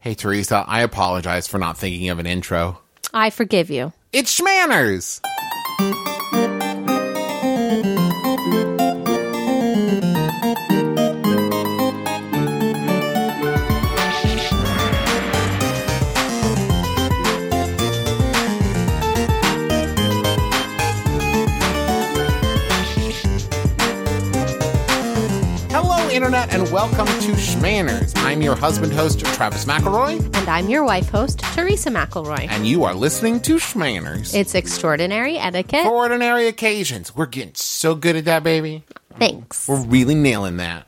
Hey, Teresa, I apologize for not thinking of an intro. I forgive you. It's Schmanners! Internet, and welcome to Schmanners. I'm your husband host, Travis McElroy, And I'm your wife host, Teresa McElroy. and you are listening to Schmanners. It's extraordinary etiquette. For ordinary occasions. We're getting so good at that, baby. Thanks. We're really nailing that.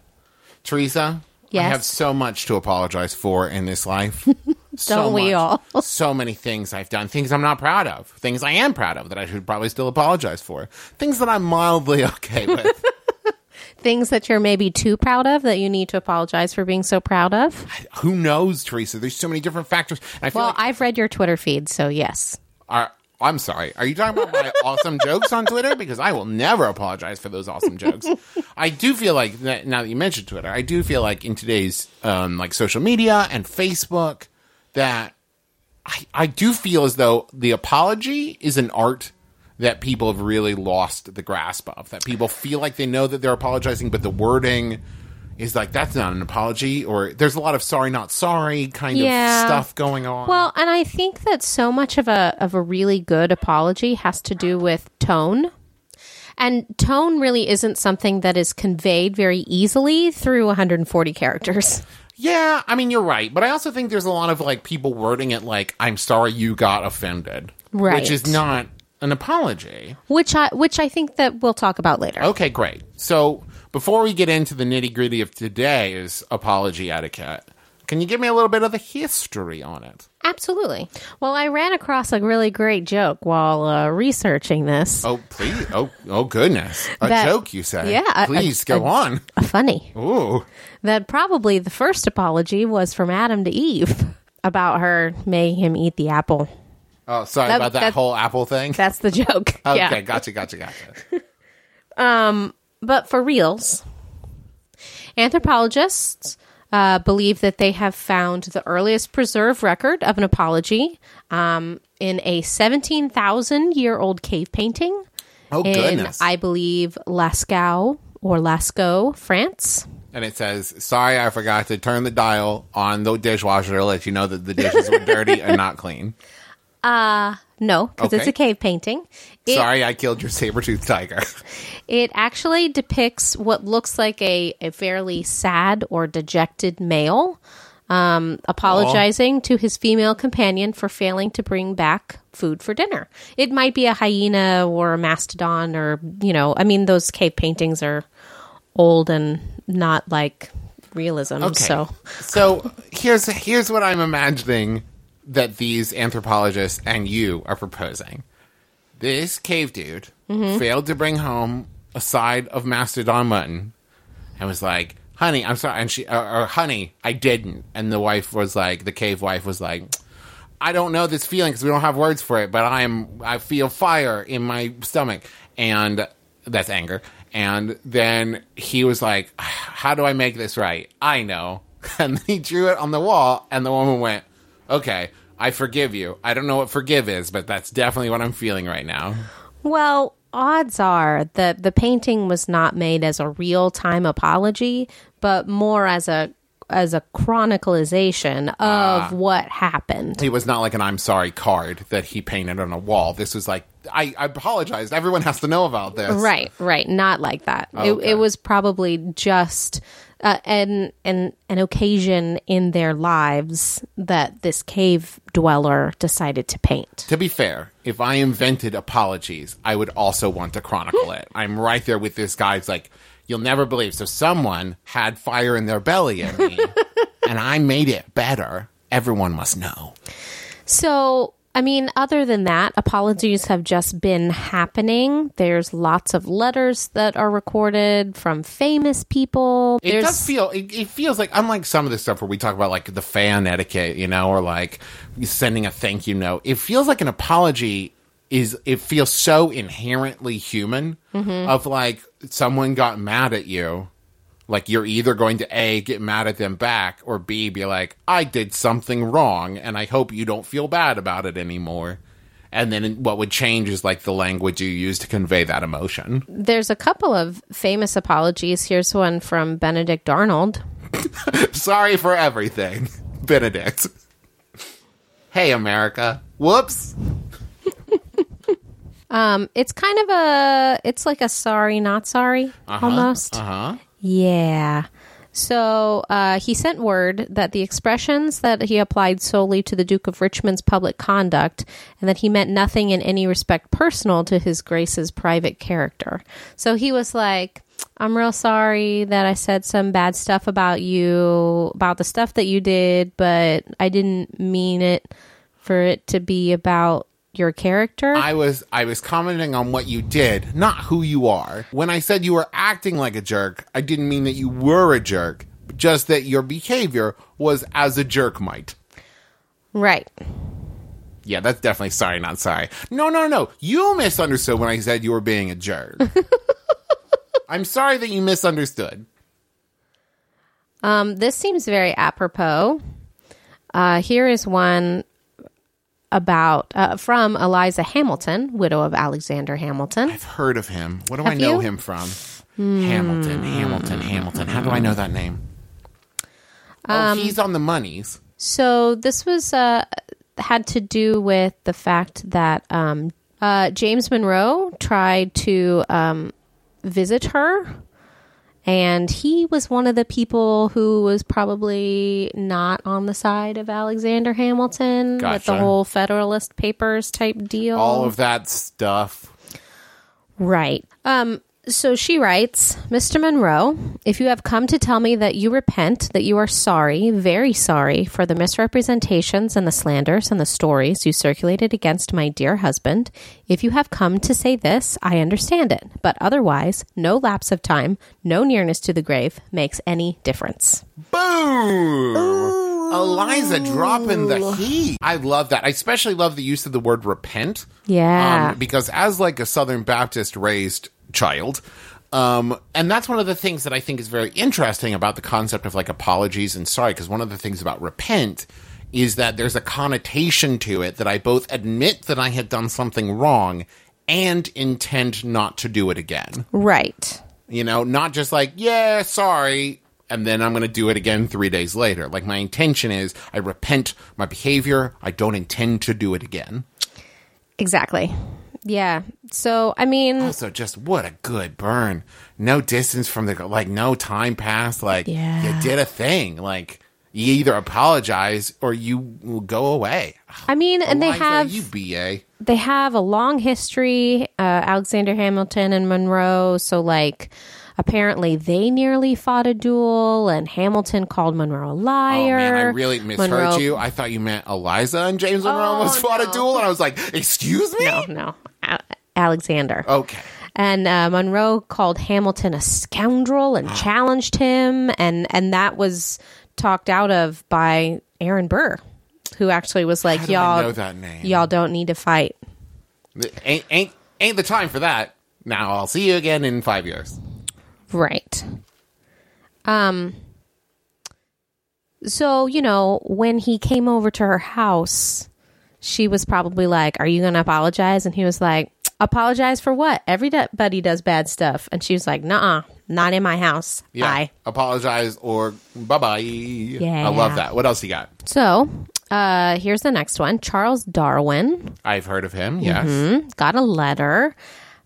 Teresa, yes. I have so much to apologize for in this life. so Don't we much. all? so many things I've done, things I'm not proud of, things I am proud of that I should probably still apologize for, things that I'm mildly okay with. Things that you're maybe too proud of that you need to apologize for being so proud of. Who knows, Teresa? There's so many different factors. I feel Well, like I've read your Twitter feed, so yes. Are, I'm sorry. Are you talking about my awesome jokes on Twitter? Because I will never apologize for those awesome jokes. I do feel like that, now that you mentioned Twitter, I do feel like in today's um, like social media and Facebook that I, I do feel as though the apology is an art that people have really lost the grasp of. That people feel like they know that they're apologizing, but the wording is like that's not an apology, or there's a lot of sorry not sorry kind Yeah. of stuff going on. Well, and I think that so much of a of a really good apology has to do with tone. And tone really isn't something that is conveyed very easily through 140 characters. Yeah, I mean you're right, but I also think there's a lot of like people wording it like "I'm sorry you got offended," Right. Which is not an apology. Which I which I think that we'll talk about later. Okay, great. So before we get into the nitty gritty of today's apology etiquette, can you give me a little bit of the history on it? Absolutely. Well, I ran across a really great joke while uh, researching this. Oh please! Oh oh goodness! A That- joke, you say? Yeah, Please a- go a- on. Funny. Ooh, That probably the first apology was from Adam to Eve about her making him eat the apple. Oh sorry That- about that, that- whole Apple thing. That's the joke. okay, yeah. gotcha, gotcha, gotcha. Um, but for reals, anthropologists uh, believe that they have found the earliest preserved record of an apology um, in a 17,000 year old cave painting Oh in, goodness! I believe, Lascaux or Lascaux, France. and it says, "Sorry, I forgot to turn the dial on the dishwasher to let you know that the dishes were dirty and not clean. No, because it's a cave painting. It, Sorry, I killed your saber-toothed tiger." It actually depicts what looks like a, a fairly sad or dejected male um, apologizing to his female companion for failing to bring back food for dinner. It might be a hyena or a mastodon, or, you know, I mean, those cave paintings are old and not like realism. Okay. So, So here's here's what I'm imagining that these anthropologists and you are proposing. This cave dude Mm-hmm. failed to bring home a side of mastodon mutton and was like, "Honey, I'm sorry," and she, or, or "Honey, I didn't." And the wife was like, the cave wife was like. I don't know this feeling because we don't have words for it, but I am I feel fire in my stomach, and that's anger. And then he was like, "How do I make this right?" I know, and he drew it on the wall, and the woman went, "Okay, I forgive you. I don't know what forgive is, but that's definitely what I'm feeling right now." well, odds are that the painting was not made as a real time apology, but more as a as a chronicalization of Ah. what happened. It was not like an "I'm sorry" card that he painted on a wall. This was like, "I, I apologized. Everyone has to know about this." Right, right. Not like that. Okay. It, it was probably just uh, an, an an occasion in their lives that this cave dweller decided to paint. To be fair, if I invented apologies, I would also want to chronicle it. I'm right there with this guy. It's like, you'll never believe. So someone had fire in their belly in me, and I made it better. Everyone must know. So, I mean, other than that, apologies have just been happening. There's lots of letters that are recorded from famous people. It There's does feel. It, it feels like unlike some of the stuff where we talk about like the fan etiquette, you know, or like sending a thank you note. It feels like an apology is. It feels so inherently human. Mm-hmm. Of like someone got mad at you, Like you're either going to A, get mad at them back, or B, be like, I did something wrong and I hope you don't feel bad about it anymore. And then what would change is like the language you use to convey that emotion. There's a couple of famous apologies. Here's one from Benedict Arnold. Sorry for everything, Benedict. hey, America. Whoops. Um, it's kind of a, it's like a sorry, not sorry, almost. Uh huh. Yeah. So uh, he sent word that the expressions that he applied solely to the Duke of Richmond's public conduct, and that he meant nothing in any respect personal to his Grace's private character. So he was like, I'm real sorry that I said some bad stuff about you, about the stuff that you did, but I didn't mean it for it to be about your character. I was I was commenting on what you did, not who you are. When I said you were acting like a jerk, I didn't mean that you were a jerk, just that your behavior was as a jerk might. right. Yeah, that's definitely sorry, not sorry. No, no, no. You misunderstood when I said you were being a jerk. I'm sorry that you misunderstood. Um, this seems very apropos. Uh, here is one about uh, from Eliza Hamilton, widow of Alexander Hamilton. I've heard of him. What do I know you? him from? Hamilton, Hamilton, Hamilton. How do I know that name? Um, oh, he's on the monies. So this was uh, had to do with the fact that um, uh, James Monroe tried to um, visit her. And he was one of the people who was probably not on the side of Alexander Hamilton with the whole Federalist Papers type deal. All of that stuff. Right. Um, so she writes, Mr. Monroe, if you have come to tell me that you repent, that you are sorry, very sorry, for the misrepresentations and the slanders and the stories you circulated against my dear husband, if you have come to say this, I understand it. But otherwise, no lapse of time, no nearness to the grave makes any difference. Boom! Eliza dropping the heat. I love that. I especially love the use of the word repent. Yeah. Um, because as like a Southern Baptist raised child, um, and that's one of the things that I think is very interesting about the concept of like apologies and sorry, because one of the things about repent is that there's a connotation to it that I both admit that I had done something wrong and intend not to do it again. right. You know, not just like, yeah, sorry, and then I'm going to do it again three days later. Like, my intention is I repent my behavior. I don't intend to do it again. Exactly. Yeah. So, I mean, Also, just what a good burn. No distance from the, like, no time passed. Like, Yeah. you did a thing. Like, you either apologize or you go away. I mean, and they have You BA. they have a long history uh, alexander hamilton and monroe so like apparently they nearly fought a duel and hamilton called monroe a liar. Oh man, I really misheard Monroe- you. I thought you meant Eliza and James Monroe Oh, almost fought no. a duel, and I was like, "Excuse me." no no A- alexander Okay. and uh, monroe called hamilton a scoundrel and challenged him and and that was talked out of by aaron burr who actually was like y'all know that name? y'all don't need to fight Ain't ain't ain't the time for that. Now I'll see you again in five years. Right. Um so, you know, when he came over to her house, she was probably like, "Are you going to apologize?" And he was like, "Apologize for what? Everybody does bad stuff." And she was like, "Nuh-uh, not in my house. Yeah. Bye." Apologize or bye bye. Yeah. I love that. What else you got? So, uh here's the next one. Charles Darwin I've heard of him. Yes. hmm, got a letter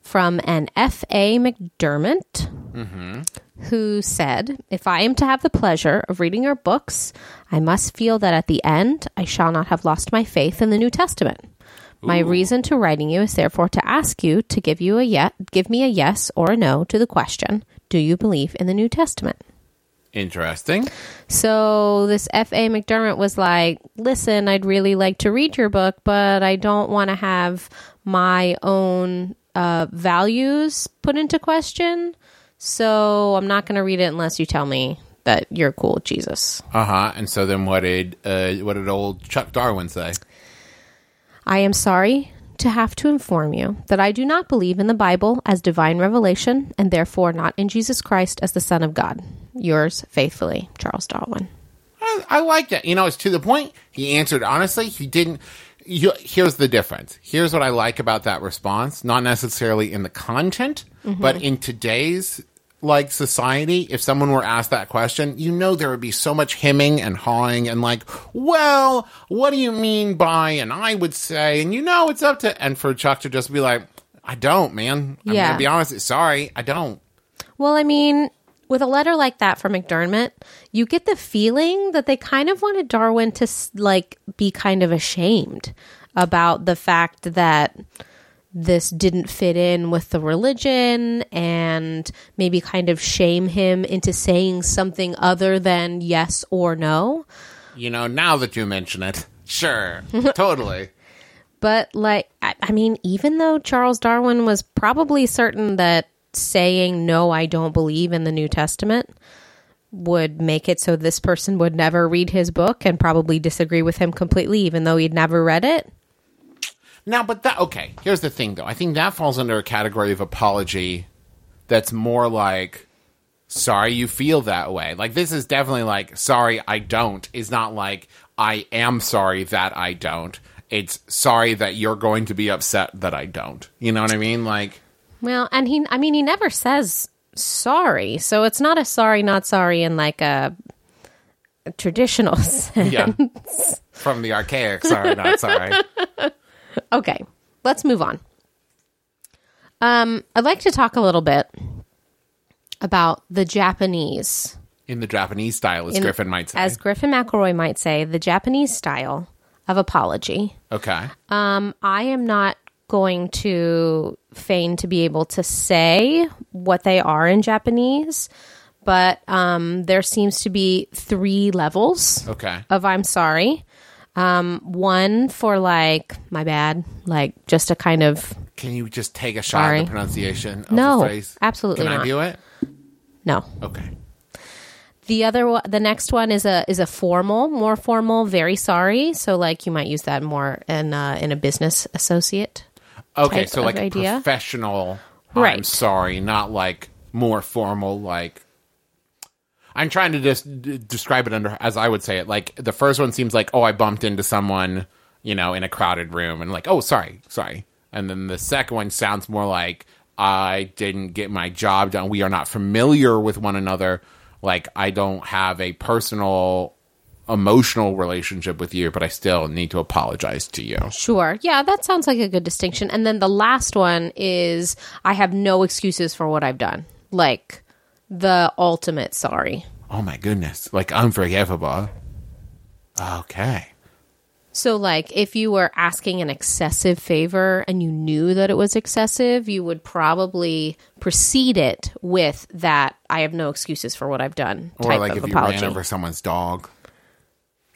from an F.A. McDermott mm-hmm. who said, If I am to have the pleasure of reading your books, I must feel that at the end I shall not have lost my faith in the New Testament. My reason to writing you is therefore to ask you to give you a yet give me a yes or a no to the question, Do you believe in the New Testament? Interesting. So this F.A. McDermott was like, listen, I'd really like to read your book, but I don't want to have my own uh, values put into question. So I'm not going to read it unless you tell me that you're cool with Jesus. Uh huh. And so then, what did uh, what did old Chuck Darwin say? I am sorry to have to inform you that I do not believe in the Bible as divine revelation and therefore not in Jesus Christ as the Son of God. Yours faithfully, Charles Darwin. I, I like that. You know, it's to the point. He answered honestly. He didn't. You, here's the difference. Here's what I like about that response. Not necessarily in the content, mm-hmm. but in today's like society, if someone were asked that question, you know there would be so much hemming and hawing and like, well, what do you mean by? And I would say, and you know, it's up to. And for Chuck to just be like, I don't, man. I'm Yeah. gonna be honest. Sorry, I don't. Well, I mean, with a letter like that from McDermott, you get the feeling that they kind of wanted Darwin to like be kind of ashamed about the fact that this didn't fit in with the religion and maybe kind of shame him into saying something other than yes or no. You know, now that you mention it, sure, totally. But like, I, I mean, even though Charles Darwin was probably certain that saying no, I don't believe in the New Testament would make it so this person would never read his book and probably disagree with him completely, even though he'd never read it. Now, but that okay. Here's the thing, though. I think that falls under a category of apology that's more like, "Sorry, you feel that way." Like this is definitely like, "Sorry, I don't." Is not like, "I am sorry that I don't." It's sorry that you're going to be upset that I don't. You know what I mean? Like, Well, and he, I mean, he never says sorry. So it's not a sorry, not sorry in like a, a traditional sense. yeah, from the archaic. Sorry, not sorry. Okay, let's move on. Um, I'd like to talk a little bit about the Japanese, In the Japanese style, as in- Griffin might say. as Griffin McElroy might say, the Japanese style of apology. okay. Um, I am not going to feign to be able to say what they are in Japanese, but um, there seems to be three levels Okay. of I'm sorry. Um, one for like my bad, like just a kind of Can you just take a shot Sorry. at the pronunciation of No, the phrase? absolutely Can I not. do it? no. Okay. The other one, the next one is a is a formal, more formal. Very sorry. So like you might use that more in uh, in a business associate. Okay, so like a idea. professional. I'm Right. sorry, not like more formal. Like I'm trying to just d- describe it under as I would say it. Like the first one seems like, oh, I bumped into someone, you know, in a crowded room, and like, oh, sorry, sorry. And then the second one sounds more like I didn't get my job done. We are not familiar with one another. Like I don't have a personal emotional relationship with you, but I still need to apologize to you. Sure. Yeah, that sounds like a good distinction. And then the last one is I have no excuses for what I've done. Like the ultimate sorry. Oh my goodness. Like unforgivable. Okay. So, like, if you were asking an excessive favor and you knew that it was excessive, you would probably precede it with that I have no excuses for what I've done Or type like of if you ran over someone's dog.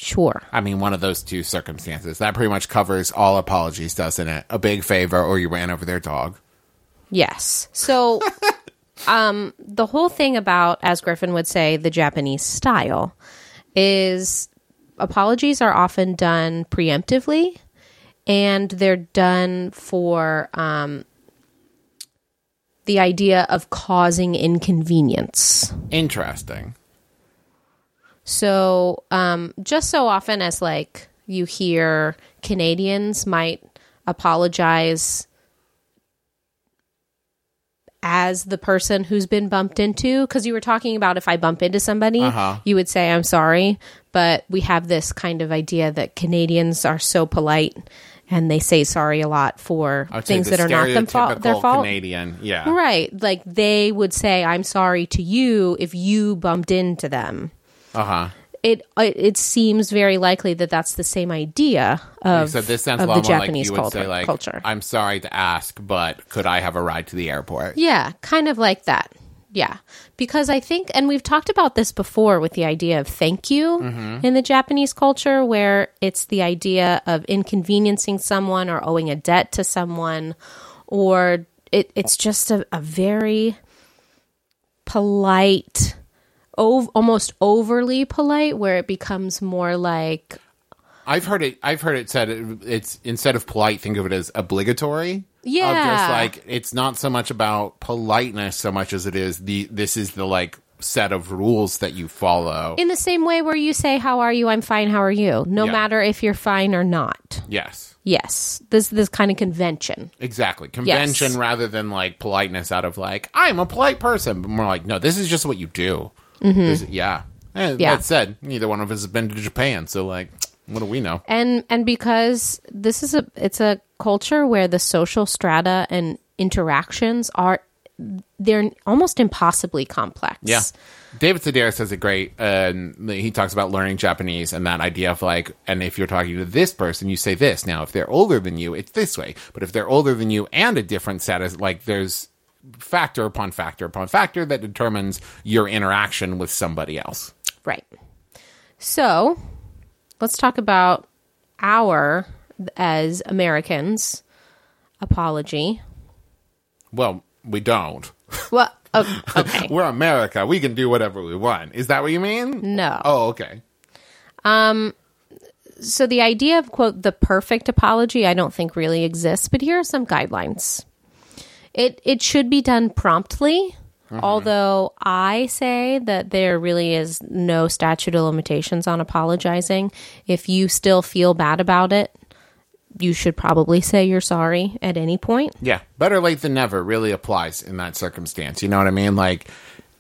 Sure. I mean, one of those two circumstances. That pretty much covers all apologies, doesn't it? A big favor or you ran over their dog. Yes. So, um, the whole thing about, as Griffin would say, the Japanese style is apologies are often done preemptively and they're done for um, the idea of causing inconvenience. Interesting. So, um, just so often as like you hear Canadians might apologize as the person who's been bumped into, because you were talking about if I bump into somebody, Uh-huh. you would say I'm sorry. But we have this kind of idea that Canadians are so polite and they say sorry a lot for I would say things that are not them fault, their fault. Canadian. Yeah. Right. Like they would say, I'm sorry to you if you bumped into them. Uh huh. It it, it seems very likely that that's the same idea of, So this sounds a of lot the more like Japanese you would culture. say, like, culture. I'm sorry to ask, but could I have a ride to the airport? Yeah, kind of like that. Yeah. Because I think, and we've talked about this before with the idea of thank you Mm-hmm. in the Japanese culture, where it's the idea of inconveniencing someone or owing a debt to someone, or it, it's just a, a very polite, ov- almost overly polite, where it becomes more like, I've heard it. I've heard it said it, it's instead of polite, think of it as obligatory. Of Yeah. just like it's not so much about politeness so much as it is the this is the like set of rules that you follow. In the same way where you say, How are you? I'm fine. How are you? No Yeah. matter if you're fine or not. yes. Yes. This this kind of convention. Exactly. Convention Yes. rather than like politeness out of like, I'm a polite person. But more like, no, this is just what you do. Mm-hmm. Yeah. And Yeah. That said, neither one of us has been to Japan. So, like, what do we know? and and because this is a it's a culture where the social strata and interactions are they're almost impossibly complex Yeah. David Sedaris says it great. And he talks about learning Japanese and that idea of like, and if you're talking to this person, you say this. Now, if they're older than you, it's this way. But if they're older than you and a different status, like there's factor upon factor upon factor that determines your interaction with somebody else. right so let's talk about our as americans apology Well, we don't. well oh, okay We're America. We can do whatever we want. Is that what you mean? no Oh, okay. Um, so the idea of quote the perfect apology i don't think really exists but here are some guidelines it it should be done promptly mm-hmm. although i say that there really is no statute of limitations on apologizing if you still feel bad about it you should probably say you're sorry at any point Yeah, better late than never really applies in that circumstance. You know what I mean? Like,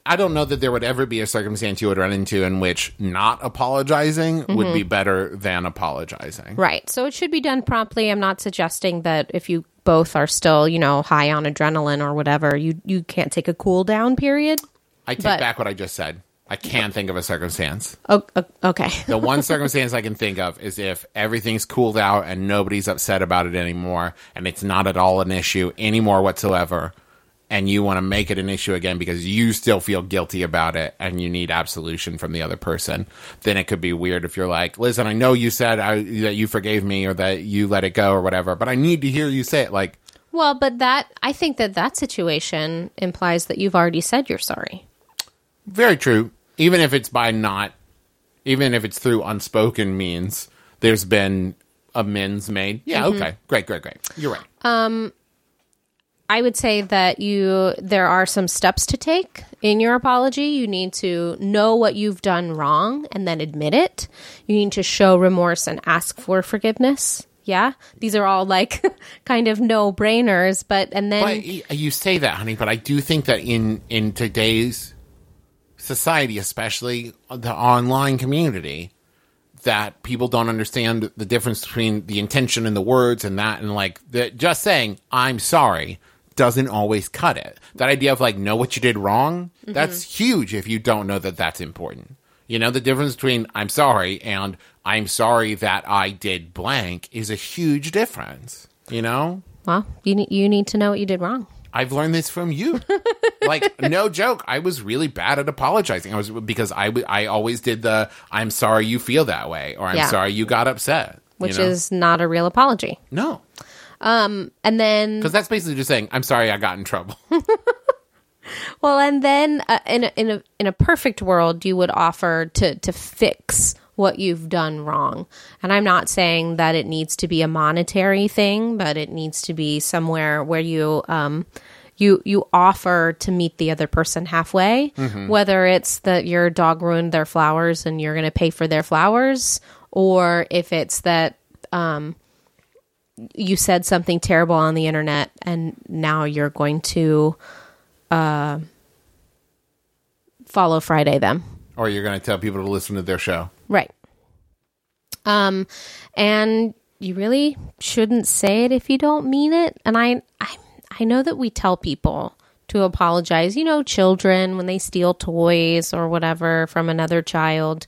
I don't know that there would ever be a circumstance you would run into in which not apologizing would mm-hmm. be better than apologizing. Right. So it should be done promptly. I'm not suggesting that if you both are still, you know, high on adrenaline or whatever, you you can't take a cool down period. I take But- back what I just said. I can't think of a circumstance. Oh, okay. The one circumstance I can think of is if everything's cooled out and nobody's upset about it anymore, and it's not at all an issue anymore whatsoever, and you want to make it an issue again because you still feel guilty about it and you need absolution from the other person, then it could be weird if you're like, listen, I know you said I, that you forgave me or that you let it go or whatever, but I need to hear you say it. Like, Well, but that I think that that situation implies that you've already said you're sorry. very true. Even if it's by not, even if it's through unspoken means, there's been amends made. Yeah, mm-hmm. okay. Great, great, great. You're right. Um, I would say that you there are some steps to take in your apology. You need to know what you've done wrong and then admit it. You need to show remorse and ask for forgiveness. Yeah, these are all like kind of no brainers, but and then But you say that, honey, but I do think that in in today's society, especially the online community, that people don't understand the difference between the intention and the words and that, and like the, just saying "I'm sorry" doesn't always cut it. That idea of like know what you did wrong, mm-hmm. that's huge. If you don't know that that's important, you know the difference between "I'm sorry" and "I'm sorry that I did blank" is a huge difference. You know. well, you need you need to know what you did wrong. I've learned this from you. like no joke, I was really bad at apologizing. I was because I w- I always did the I'm sorry you feel that way or I'm Yeah. sorry you got upset, you which know? is not a real apology. no, And then, because that's basically just saying I'm sorry I got in trouble. well, and then uh, in a, in a in a perfect world, you would offer to to fix what you've done wrong. And I'm not saying that it needs to be a monetary thing, but it needs to be somewhere where you um you you offer to meet the other person halfway, whether it's that your dog ruined their flowers and you're going to pay for their flowers, or if it's that you said something terrible on the internet and now you're going to uh, follow Friday them. or you're going to tell people to listen to their show. Right. Um, and you really shouldn't say it if you don't mean it. And I, I, I know that we tell people to apologize. You know, children when they steal toys or whatever from another child,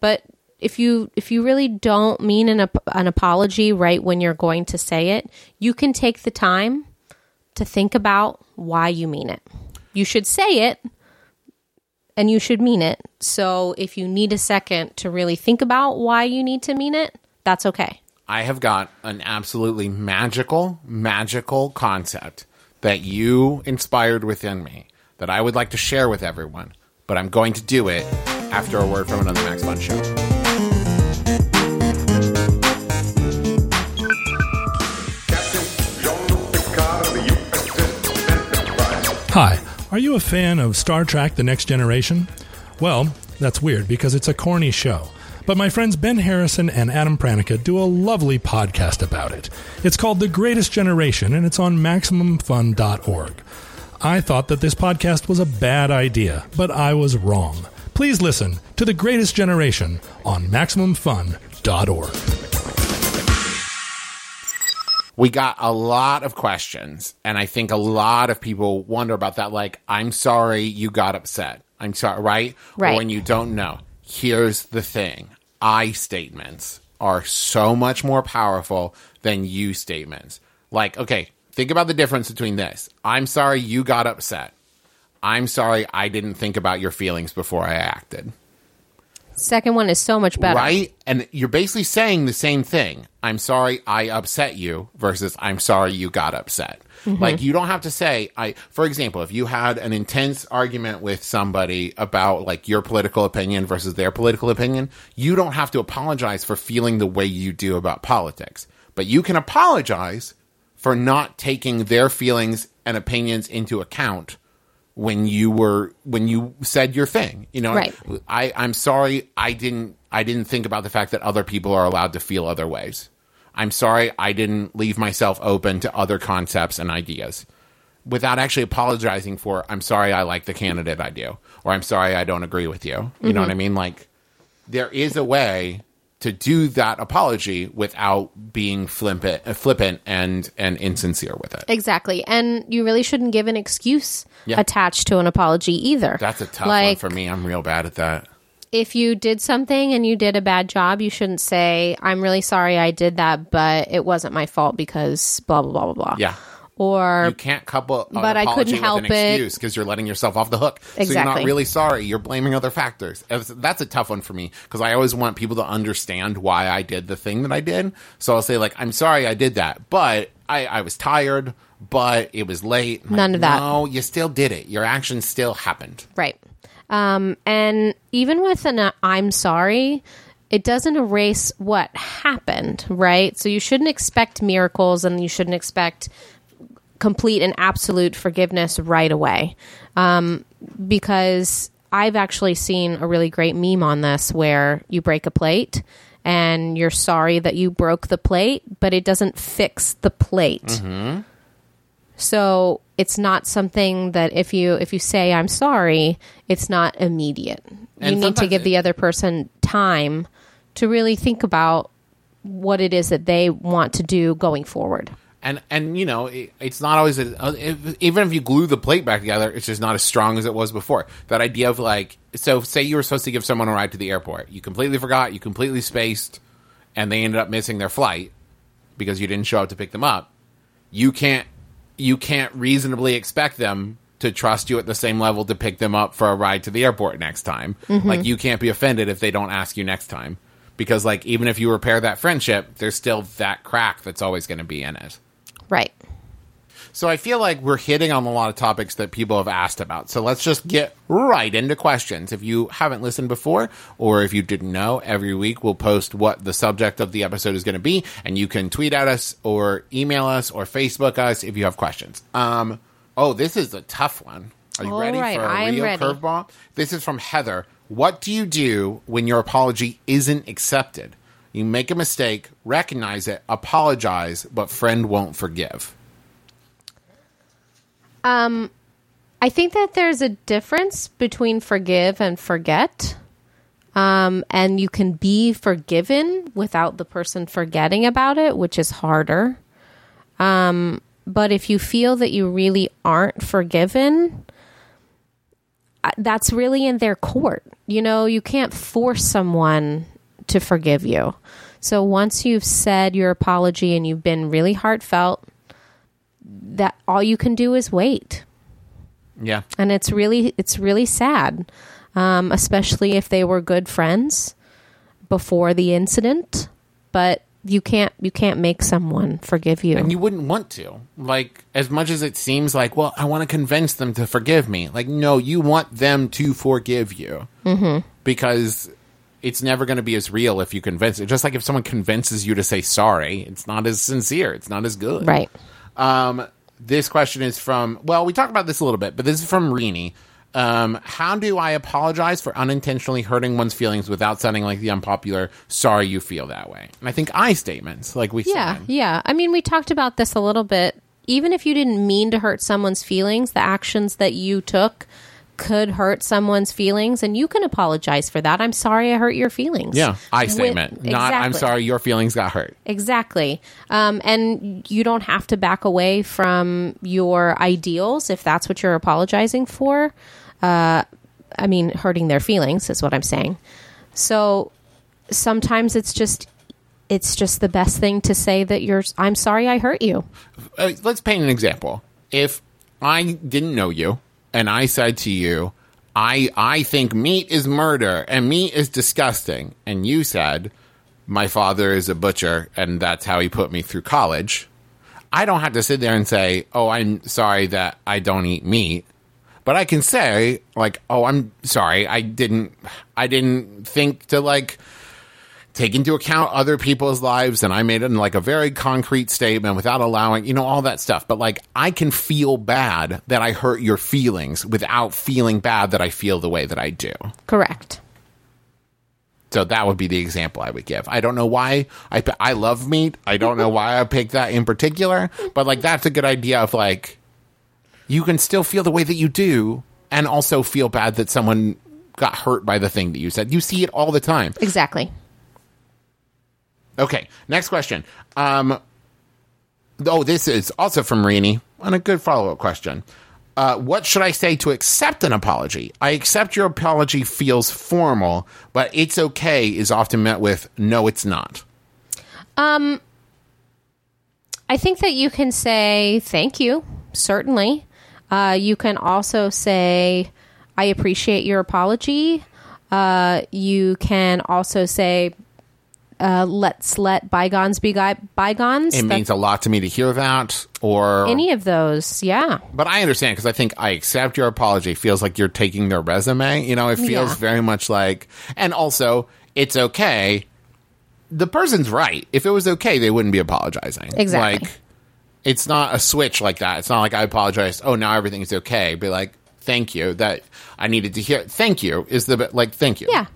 but if you if you really don't mean an an apology right when you're going to say it, you can take the time to think about why you mean it. You should say it, and you should mean it. So if you need a second to really think about why you need to mean it, that's okay. I have got an absolutely magical, magical concept that you inspired within me that I would like to share with everyone, but I'm going to do it after a word from another Max Fun show. Hi, Are you a fan of Star Trek The Next Generation? Well, that's weird because it's a corny show. But my friends Ben Harrison and Adam Pranica do a lovely podcast about it. It's called The Greatest Generation and it's on MaximumFun.org. I thought that this podcast was a bad idea, but I was wrong. Please listen to The Greatest Generation on MaximumFun.org. we got a lot of questions and i think a lot of people wonder about that like i'm sorry you got upset. I'm sorry right? Right. or when you don't know. Here's the thing. I statements are so much more powerful than you statements. Like okay think about the difference between this. I'm sorry you got upset. I'm sorry i didn't think about your feelings before i acted Second one is so much better. Right? And you're basically saying the same thing. I'm sorry I upset you versus I'm sorry you got upset. Mm-hmm. Like you don't have to say I for example, if you had an intense argument with somebody about like your political opinion versus their political opinion, you don't have to apologize for feeling the way you do about politics. But you can apologize for not taking their feelings and opinions into account when you were when you said your thing you know? Right. i i'm sorry i didn't i didn't think about the fact that other people are allowed to feel other ways. I'm sorry i didn't leave myself open to other concepts and ideas. Without actually apologizing for i'm sorry i like the candidate i do or i'm sorry i don't agree with you. You know what mm-hmm. i mean? Like there is a way to do that apology without being flippant, flippant and and insincere with it Exactly. And you really shouldn't give an excuse Yeah. attached to an apology either. that's a tough like, one for me i'm real bad at that if you did something and you did a bad job, you shouldn't say, I'm really sorry I did that, but it wasn't my fault because blah, blah, blah, blah, blah. yeah Or, you can't couple an But I apology couldn't with help an it. excuse because you're letting yourself off the hook. So you're not really sorry. You're blaming other factors. That's- That's a tough one for me because I always want people to understand why I did the thing that I did. So I'll say like, "I'm sorry I did that, but I, I was tired, but it was late." I'm None like, of that. No, you still did it. Your action still happened. right. Um, and even with an uh, I'm sorry, it doesn't erase what happened, right? So you shouldn't expect miracles and you shouldn't expect complete and absolute forgiveness right away. Um, because I've actually seen a really great meme on this where you break a plate and you're sorry that you broke the plate, but it doesn't fix the plate. So it's not something that if you if you say I'm sorry, it's not immediate. And you need to give the other person time to really think about what it is that they want to do going forward. And and you know it, it's not always a, if, even if you glue the plate back together, it's just not as strong as it was before. That idea of like, so say you were supposed to give someone a ride to the airport, you completely forgot, you completely spaced, and they ended up missing their flight because you didn't show up to pick them up. You can't you can't reasonably expect them to trust you at the same level to pick them up for a ride to the airport next time. Mm-hmm. Like you can't be offended if they don't ask you next time. Because like even if you repair that friendship, there's still that crack that's always going to be in it. Right. So I feel like we're hitting on a lot of topics that people have asked about. So let's just get right into questions. If you haven't listened before, or if you didn't know, every week we'll post what the subject of the episode is going to be, and you can tweet at us, or email us, or Facebook us if you have questions. Um, oh, this is a tough one. Are you All ready right, for a I am real ready. curveball? This is from Heather. What do you do when your apology isn't accepted? You make a mistake, recognize it, apologize, but friend won't forgive. Um, I think that there's a difference between forgive and forget. Um, and you can be forgiven without the person forgetting about it, which is harder. Um, but if you feel that you really aren't forgiven, uh, that's really in their court. You know, you can't force someone to forgive you. So once you've said your apology and you've been really heartfelt, that all you can do is wait Yeah. and it's really it's really sad um, especially if they were good friends before the incident but you can't you can't make someone forgive you And you wouldn't want to. Like, as much as it seems like, well, I want to convince them to forgive me. Like, no, you want them to forgive you. Mm-hmm. Because it's never going to be as real if you convince it. Just like if someone convinces you to say sorry, it's not as sincere. It's not as good. right Um, this question is from, well, we talked about this a little bit, but this is from Rini. Um, how do I apologize for unintentionally hurting one's feelings without sounding like the unpopular, sorry you feel that way? And I think I statements, like we Yeah, said. yeah. I mean, we talked about this a little bit. Even if you didn't mean to hurt someone's feelings, the actions that you took could hurt someone's feelings, and you can apologize for that. I'm sorry I hurt your feelings. Yeah, I With- statement. Not, I'm sorry your feelings got hurt. Exactly. Um, and you don't have to back away from your ideals if that's what you're apologizing for. Uh, I mean, hurting their feelings is what I'm saying. So sometimes it's just it's just the best thing to say that you're I'm sorry I hurt you. uh, let's paint an example. If I didn't know you and I said to you, I I think meat is murder and meat is disgusting, and you said my father is a butcher and that's how he put me through college. I don't have to sit there and say, "Oh, I'm sorry that I don't eat meat." But I can say like, "Oh, I'm sorry. I didn't I didn't think to like take into account other people's lives and I made it in like a very concrete statement without allowing, you know, all that stuff. But like I can feel bad that I hurt your feelings without feeling bad that I feel the way that I do. Correct. So that would be the example I would give. I don't know why I I love meat. I don't know why I picked that in particular, but like that's a good idea of like you can still feel the way that you do and also feel bad that someone got hurt by the thing that you said. You see it all the time. Exactly. Okay, next question. Um, oh, this is also from Rini, and a good follow up question. Uh, what should I say to accept an apology? I accept your apology feels formal, but it's okay is often met with no, it's not. Um, I think that you can say thank you, certainly. Uh, you can also say, I appreciate your apology. Uh, you can also say, uh, let's let bygones be gui- bygones. It means a lot to me to hear that, or any of those, yeah. but I understand because I think I accept your apology It feels like you're taking their resume. You know, it feels Yeah. very much like, and also it's okay. The person's right. If it was okay, they wouldn't be apologizing. Exactly. Like, it's not a switch like that. It's not like I apologize. Oh, now everything's okay. Be like, thank you. That I needed to hear. Thank you is the like. Thank you. Yeah,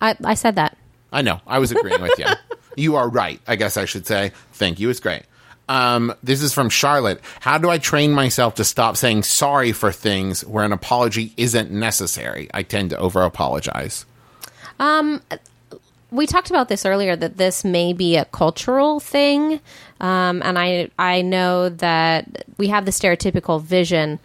I, I said that. I know. I was agreeing with you. You are right. I guess I should say. Thank you. It's great. Um, this is from Charlotte. How do I train myself to stop saying sorry for things where an apology isn't necessary? I tend to over apologize. we talked about this earlier that this may be a cultural thing, um, and I I know that we have the stereotypical vision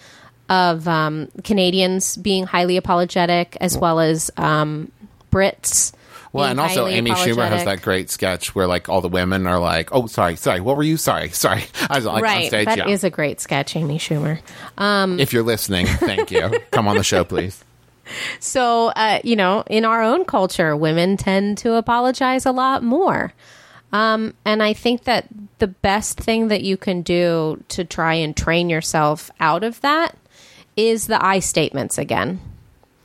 of um, Canadians being highly apologetic as well as um, Brits. Well, and also Amy Schumer has that great sketch where like all the women are like, "Oh, sorry, sorry. What were you? Sorry, sorry." I was like on right. stage. That is yeah. a great sketch, Amy Schumer. if you're listening, thank you. Come on the show, please. So, uh, you know, in our own culture, women tend to apologize a lot more. Um, and I think that the best thing that you can do to try and train yourself out of that is the I statements again.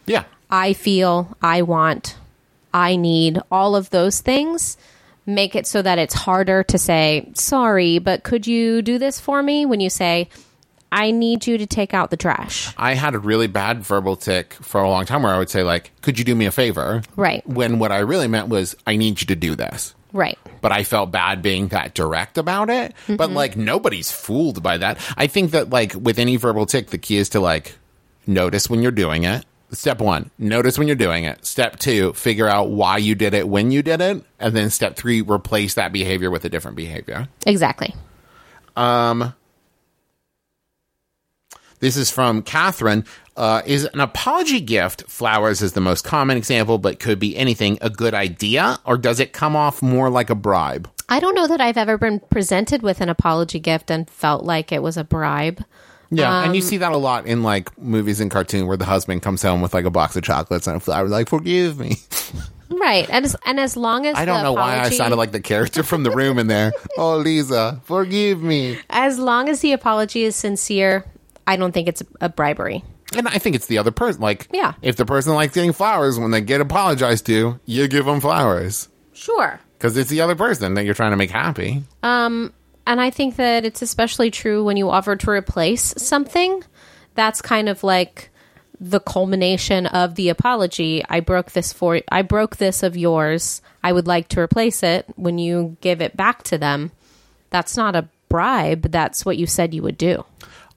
Yeah. I feel, I want, I need, all of those things make it so that it's harder to say, sorry, but could you do this for me? When you say, I need you to take out the trash. I had a really bad verbal tic for a long time where I would say like, "Could you do me a favor?" Right. When what I really meant was, "I need you to do this." Right. But I felt bad being that direct about it. But mm-hmm. like nobody's fooled by that. I think that like with any verbal tic, the key is to like notice when you're doing it. Step one, notice when you're doing it. Step two, figure out why you did it when you did it. And then step three, replace that behavior with a different behavior. Exactly. Um, This is from Catherine. Uh, is an apology gift, flowers is the most common example, but could be anything, a good idea? Or does it come off more like a bribe? I don't know that I've ever been presented with an apology gift and felt like it was a bribe. Yeah, and you Um, see that a lot in like movies and cartoon where the husband comes home with like a box of chocolates and a flower, like "Forgive me." Right. And as, and as long as I don't know why I sounded like the character from the room in there. Oh, Lisa, forgive me. as long as the apology is sincere, I don't think it's a bribery. And I think it's the other person. Like, Yeah. if the person likes getting flowers when they get apologized to, you give them flowers Sure. because it's the other person that you're trying to make happy. And I think that it's especially true when you offer to replace something. That's kind of like the culmination of the apology. I broke this for I broke this of yours. I would like to replace it when you give it back to them. That's not a bribe. That's what you said you would do.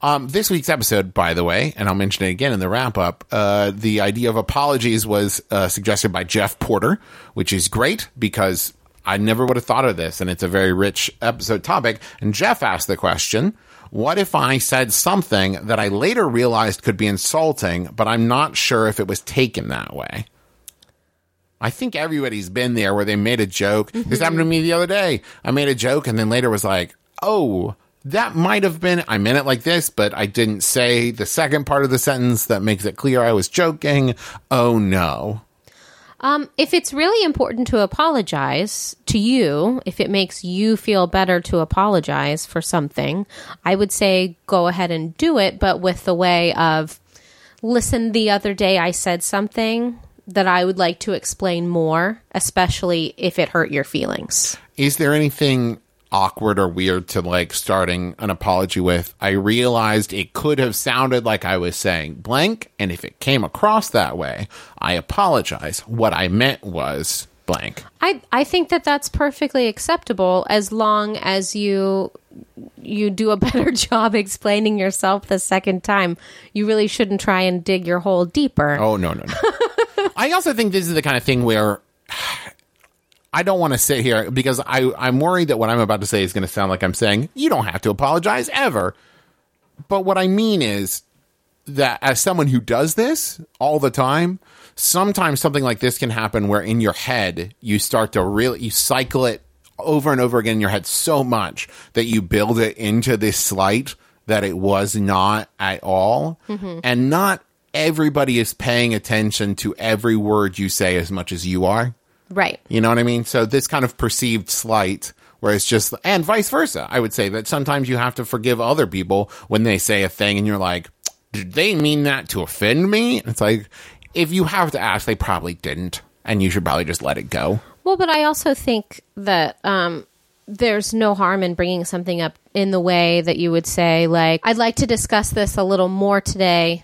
Um, this week's episode, by the way, and I'll mention it again in the wrap up, uh, the idea of apologies was uh, suggested by Jeff Porter, which is great because I never would have thought of this, and it's a very rich episode topic. And Jeff asked the question What if I said something that I later realized could be insulting, but I'm not sure if it was taken that way? I think everybody's been there where they made a joke. This mm-hmm. happened to me the other day. I made a joke and then later was like, oh, that might have been, I meant it like this, but I didn't say the second part of the sentence that makes it clear I was joking. Oh no. Um, if it's really important to apologize to you, if it makes you feel better to apologize for something, I would say go ahead and do it, but with the way of listen, the other day I said something that I would like to explain more, especially if it hurt your feelings. Is there anything awkward or weird to like starting an apology with? I realized it could have sounded like I was saying blank, and if it came across that way, I apologize. What I meant was blank. I I think that that's perfectly acceptable as long as you you do a better job explaining yourself the second time. You really shouldn't try and dig your hole deeper. Oh no no no. I also think this is the kind of thing where I don't want to sit here because I I'm worried that what I'm about to say is going to sound like I'm saying you don't have to apologize ever. But what I mean is that as someone who does this all the time, sometimes something like this can happen where in your head you start to really you cycle it over and over again in your head so much that you build it into this slight that it was not at all. Mm-hmm. And not everybody is paying attention to every word you say as much as you are. Right. You know what I mean? So this kind of perceived slight where it's just and vice versa. I would say that sometimes you have to forgive other people when they say a thing and you're like, did they mean that to offend me? It's like if you have to ask, they probably didn't. And you should probably just let it go. Well, but I also think that um, there's no harm in bringing something up in the way that you would say, like, I'd like to discuss this a little more today.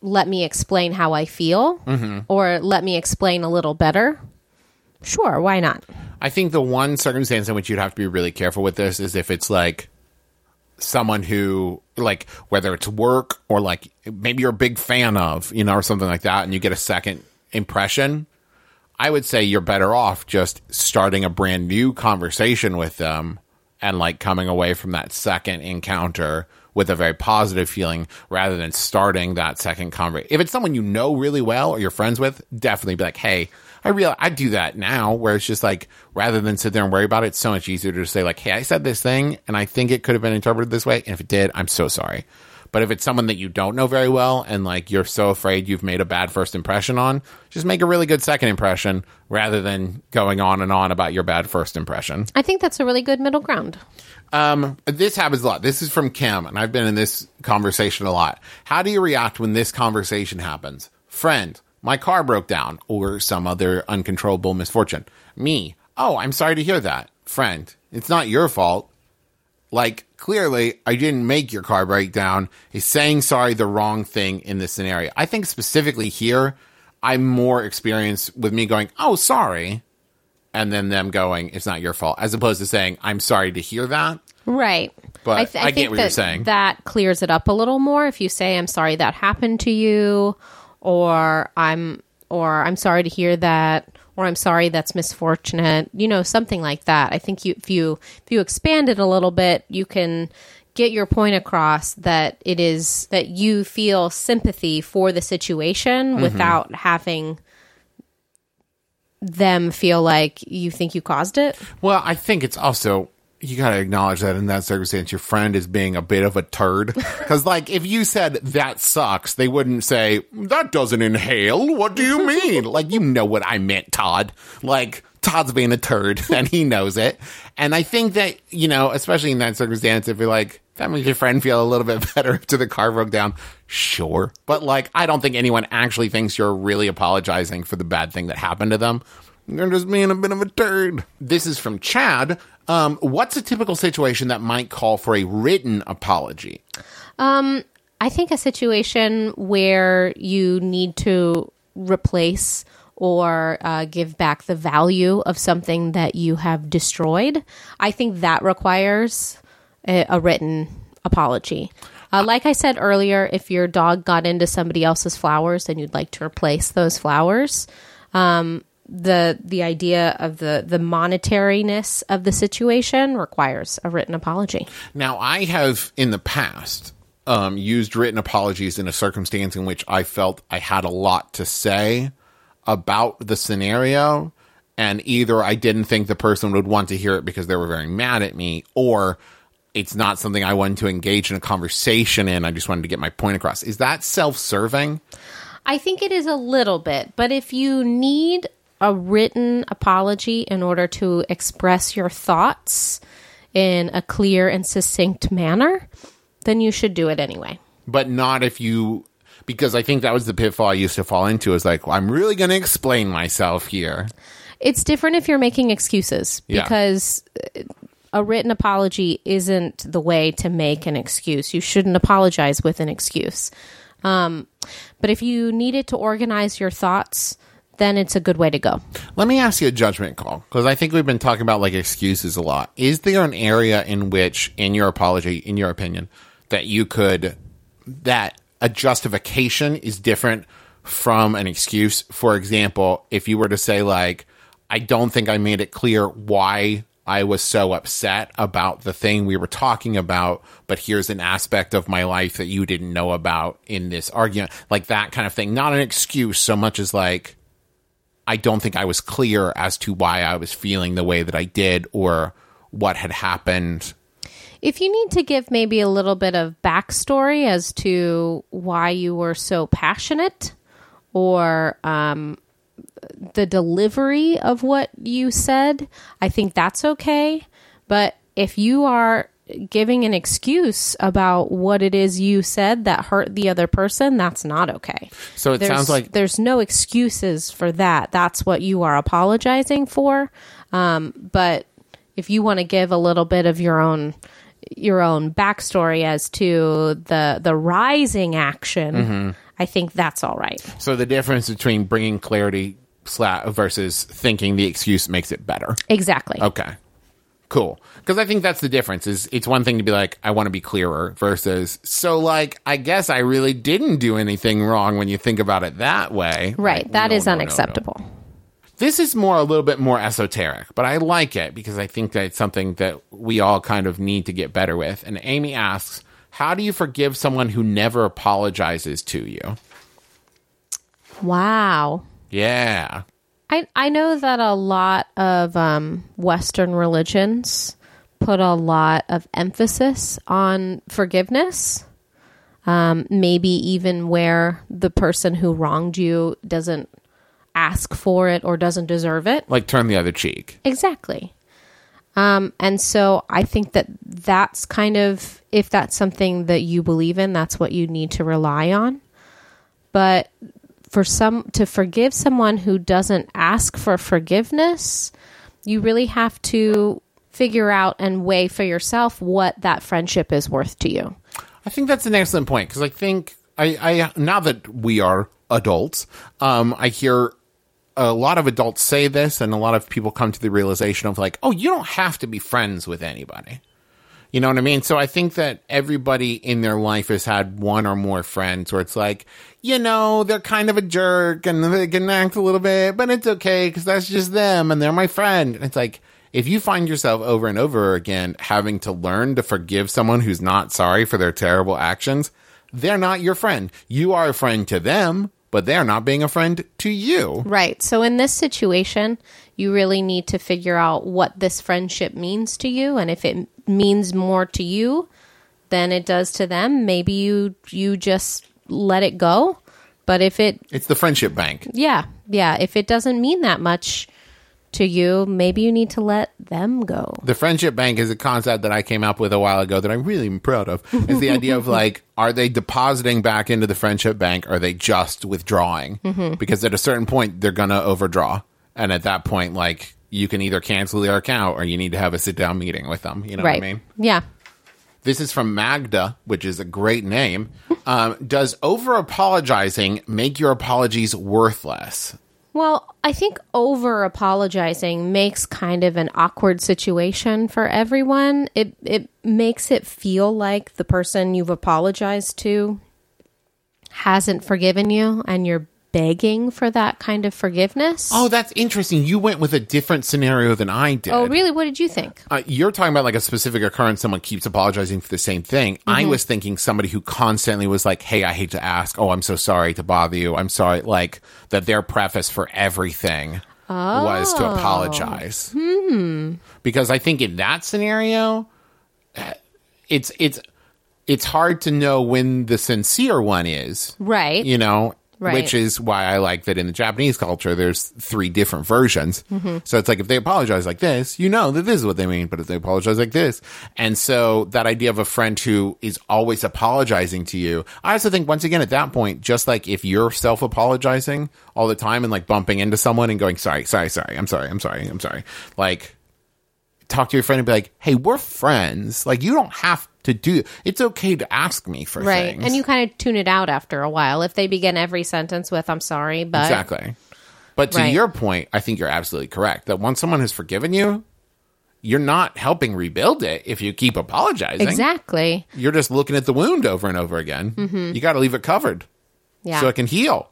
Let me explain how I feel, or let me explain a little better. Sure, why not? I think the one circumstance in which you'd have to be really careful with this is if it's like someone who like whether it's work or like maybe you're a big fan of, you know, or something like that and you get a second impression. I would say you're better off just starting a brand new conversation with them and like coming away from that second encounter with a very positive feeling rather than starting that second conversation. If it's someone you know really well or you're friends with, definitely be like, hey, I real I do that now where it's just like rather than sit there and worry about it, it's so much easier to just say like, hey, I said this thing and I think it could have been interpreted this way. And if it did, I'm so sorry. But if it's someone that you don't know very well and like you're so afraid you've made a bad first impression on, just make a really good second impression rather than going on and on about your bad first impression. I think that's a really good middle ground. Um, this happens a lot. This is from Kim, and I've been in this conversation a lot. How do you react when this conversation happens? Friend, my car broke down, or some other uncontrollable misfortune. Me, oh, I'm sorry to hear that. Friend, it's not your fault. Like, clearly, I didn't make your car break down. Is saying sorry the wrong thing in this scenario? I think specifically here, I'm more experienced with me going, oh, sorry. And then them going, it's not your fault, as opposed to saying, I'm sorry to hear that. Right. But I think get what that you're saying. That clears it up a little more if you say, I'm sorry that happened to you, or I'm or I'm sorry to hear that, or I'm sorry that's misfortunate, you know, something like that. I think you if you if you expand it a little bit, you can get your point across that it is that you feel sympathy for the situation Mm-hmm. without having them feel like you think you caused it. Well, I think it's also you got to acknowledge that in that circumstance, your friend is being a bit of a turd. Because, like, if you said that sucks, they wouldn't say that doesn't inhale. What do you mean? like, you know what I meant, Todd. Like, Todd's being a turd, and he knows it. And I think that you know, especially in that circumstance, if you're like that makes your friend feel a little bit better after the car broke down. Sure, but like, I don't think anyone actually thinks you're really apologizing for the bad thing that happened to them. You're just being a bit of a turd. This is from Chad. Um, what's a typical situation that might call for a written apology? I think a situation where you need to replace or uh, give back the value of something that you have destroyed, I think that requires a, a written apology. Uh, like I said earlier, if your dog got into somebody else's flowers and you'd like to replace those flowers, um, the the idea of the the monetariness of the situation requires a written apology. Now, I have in the past um, used written apologies in a circumstance in which I felt I had a lot to say about the scenario, and either I didn't think the person would want to hear it because they were very mad at me, or it's not something I wanted to engage in a conversation in. I just wanted to get my point across. Is that self serving? I think it is a little bit, but if you need a written apology in order to express your thoughts in a clear and succinct manner, then you should do it anyway. But not if you. Because I think that was the pitfall I used to fall into. Is like, well, I'm really going to explain myself here. It's different if you're making excuses Yeah. because uh, a written apology isn't the way to make an excuse. You shouldn't apologize with an excuse. Um, but if you needed to organize your thoughts, then it's a good way to go. Let me ask you a judgment call because I think we've been talking about like excuses a lot. Is there an area in which, in your apology, in your opinion, that you could that a justification is different from an excuse? For example, if you were to say like, I don't think I made it clear why I was so upset about the thing we were talking about, but here's an aspect of my life that you didn't know about in this argument, like that kind of thing. Not an excuse so much as like, I don't think I was clear as to why I was feeling the way that I did or what had happened. If you need to give maybe a little bit of backstory as to why you were so passionate or um, the delivery of what you said, I think that's okay. But if you are giving an excuse about what it is you said that hurt the other person, that's not okay. So it There's, sounds like there's no excuses for that. That's what you are apologizing for. Um, but if you want to give a little bit of your own your own backstory as to the the rising action, Mm-hmm. I think that's all right. so the difference between bringing clarity versus thinking the excuse makes it better. Exactly. Okay. Cool. Because I think that's the difference. Is it's one thing to be like, I want to be clearer versus so like I guess I really didn't do anything wrong when you think about it that way. Right. Like, That no, is no, no, no. unacceptable. This is more a little bit more esoteric, but I like it because I think that it's something that we all kind of need to get better with. And Amy asks, How do you forgive someone who never apologizes to you? Wow. Yeah. I I know that a lot of um, Western religions put a lot of emphasis on forgiveness. Um, maybe even where the person who wronged you doesn't ask for it or doesn't deserve it. Like turn the other cheek. Exactly. Um, and so I think that that's kind of, if that's something that you believe in, that's what you need to rely on. But for some, to forgive someone who doesn't ask for forgiveness, you really have to figure out and weigh for yourself what that friendship is worth to you. I think that's an excellent point because I think I, I now that we are adults, um, I hear a lot of adults say this, and a lot of people come to the realization of like, oh, you don't have to be friends with anybody. You know what I mean? So I think that everybody in their life has had one or more friends where it's like, you know, they're kind of a jerk and they can act a little bit, but it's okay because that's just them and they're my friend. And it's like, if you find yourself over and over again having to learn to forgive someone who's not sorry for their terrible actions, they're not your friend. You are a friend to them, but they're not being a friend to you. Right. So in this situation, you really need to figure out what this friendship means to you and if it means more to you than it does to them, maybe you you just let it go. But if it It's the friendship bank. yeah, yeah, if it doesn't mean that much to you, maybe you need to let them go. The friendship bank is a concept that I came up with a while ago that I'm really proud of. Is the idea of like, are they depositing back into the friendship bank? Or are they just withdrawing? Because at a certain point, they're gonna overdraw, and at that point, like you can either cancel their account or you need to have a sit down meeting with them. You know right. what I mean? Yeah. This is from Magda, which is a great name. Um, does over apologizing make your apologies worthless? Well, I think over apologizing makes kind of an awkward situation for everyone. It it makes it feel like the person you've apologized to hasn't forgiven you and you're begging for that kind of forgiveness. Oh, that's interesting. You went with a different scenario than I did. Oh, really? What did you think? Uh, you're talking about like a specific occurrence, someone keeps apologizing for the same thing. I was thinking somebody who constantly was like, Hey, I hate to ask. Oh, I'm so sorry to bother you. I'm sorry. Like that their preface for everything was to apologize. Because I think in that scenario, it's, it's, it's hard to know when the sincere one is Right. you know Right. which is why i like that in the japanese culture there's three different versions Mm-hmm. so it's like if they apologize like this you know that this is what they mean but if they apologize like this and so that idea of a friend who is always apologizing to you i also think once again at that point just like if you're self apologizing all the time and like bumping into someone and going sorry sorry sorry i'm sorry i'm sorry i'm sorry like talk to your friend and be like hey we're friends like you don't have to do it's okay to ask me for Right. things And you kind of tune it out after a while. If they begin every sentence with, I'm sorry, but. Exactly. But to Right. your point, I think you're absolutely correct that once someone has forgiven you, you're not helping rebuild it if you keep apologizing. Exactly. You're just looking at the wound over and over again. You got to leave it covered Mm-hmm. Yeah. so it can heal.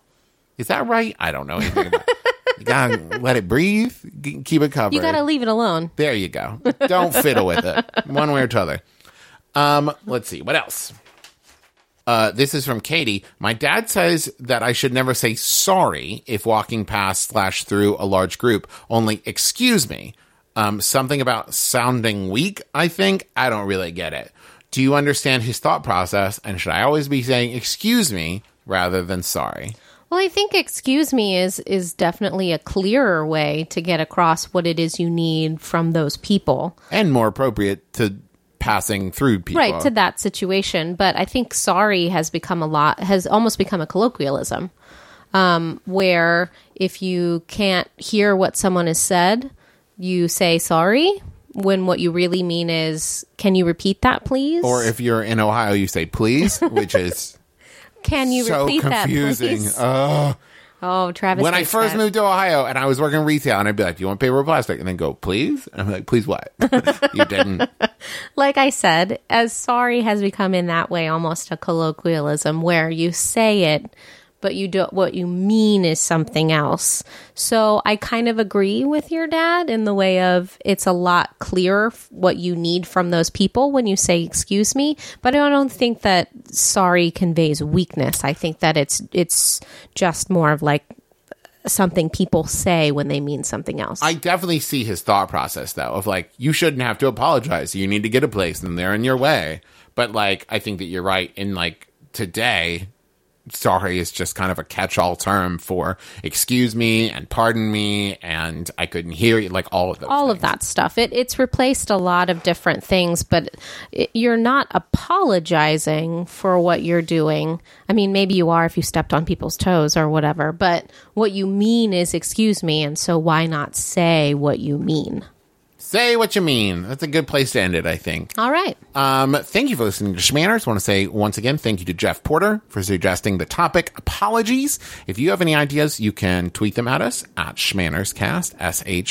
Is that right? I don't know anything about You got to let it breathe, keep it covered. you got to leave it alone. There you go. Don't fiddle with it one way or t'other. Um, let's see what else. Uh, this is from Katie. My dad says that I should never say sorry if walking past slash through a large group. Only excuse me. Um, something about sounding weak. I think I don't really get it. Do you understand his thought process? And should I always be saying excuse me rather than sorry? Well, I think excuse me is is definitely a clearer way to get across what it is you need from those people. And more appropriate to passing through people. Right, to that situation, but I think sorry has become a lot has almost become a colloquialism. Um, where if you can't hear what someone has said, you say sorry when what you really mean is can you repeat that please? Or if you're in Ohio, you say please, which is can you so repeat confusing. that please? Oh, Travis. when I hates first that. moved to Ohio and I was working retail, and I'd be like, "Do you want paper or plastic?" And then go, "Please." And I'm like, "Please what?" you didn't. like I said, as sorry has become in that way almost a colloquialism where you say it, but you do what you mean is something else. So I kind of agree with your dad in the way of it's a lot clearer what you need from those people when you say excuse me, but I don't think that sorry conveys weakness. I think that it's it's just more of like something people say when they mean something else. I definitely see his thought process though, of like, you shouldn't have to apologize. You need to get a place, and they're in your way. But like, I think that you're right. In like today, sorry is just kind of a catch-all term for excuse me and pardon me, and I couldn't hear you. Like all of those. all of that stuff. It, it's replaced a lot of different things, but it, you're not apologizing for what you're doing. I mean, maybe you are if you stepped on people's toes or whatever, but what you mean is excuse me, and so why not say what you mean? Say what you mean. That's a good place to end it, I think. All right. Um, thank you for listening to Shmanners. want to say once again, thank you to Jeff Porter for suggesting the topic apologies. If you have any ideas, you can tweet them at us at Shmannerscast, S-H-M-A-N-N-E-R-S.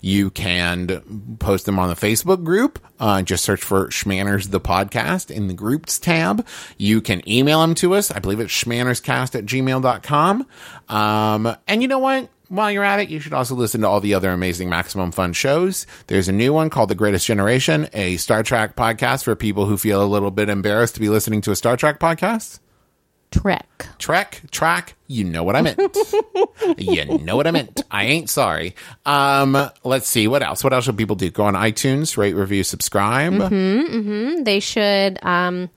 You can post them on the Facebook group. Uh, just search for Shmanners the podcast in the groups tab. You can email them to us. I believe it's shmannerscast at gmail.com. Um, and you know what? While you're at it, you should also listen to all the other amazing Maximum Fun shows. There's a new one called The Greatest Generation, a Star Trek podcast for people who feel a little bit embarrassed to be listening to a Star Trek podcast. Trek. Trek, track, you know what I meant. you know what I meant. I ain't sorry. Um, let's see what else. What else should people do? Go on iTunes, rate, review, subscribe. They should um,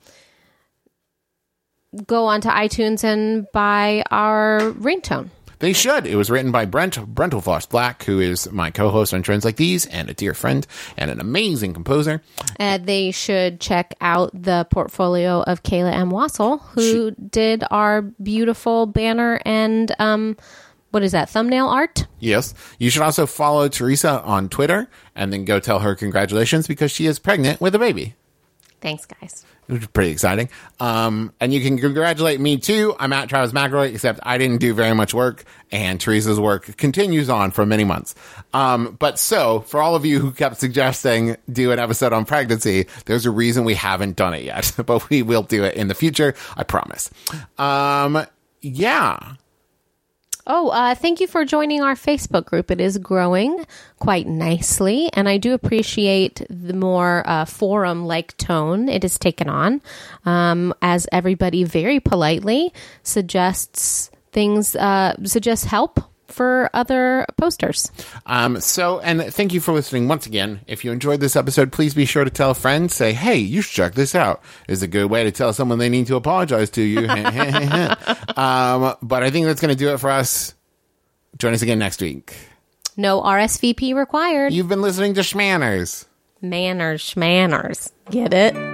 go onto iTunes and buy our ringtone. They should. It was written by Brent Brentalfloss Black, who is my co-host on Trends Like These, and a dear friend and an amazing composer. Uh, they should check out the portfolio of Kayla M. Wasil, who did our beautiful banner and um, what is that thumbnail art? Yes. You should also follow Teresa on Twitter and then go tell her congratulations because she is pregnant with a baby. Thanks, guys. Which is pretty exciting. Um, and you can congratulate me too. I'm at Travis McElroy, except I didn't do very much work, and Teresa's work continues on for many months. Um, but so, for all of you who kept suggesting do an episode on pregnancy, there's a reason we haven't done it yet, but we will do it in the future. I promise. Um, yeah. Oh, uh, thank you for joining our Facebook group. It is growing quite nicely, and I do appreciate the more uh, forum like tone it has taken on um, as everybody very politely suggests things, uh, suggests help for other posters. Um, so, and thank you for listening once again. If you enjoyed this episode, please be sure to tell a friend. Say, hey, you should check this out. Is a good way to tell someone they need to apologize to you. um, but I think that's going to do it for us. Join us again next week. No RSVP required. You've been listening to Shmanners. Manners, shmanners. Get it?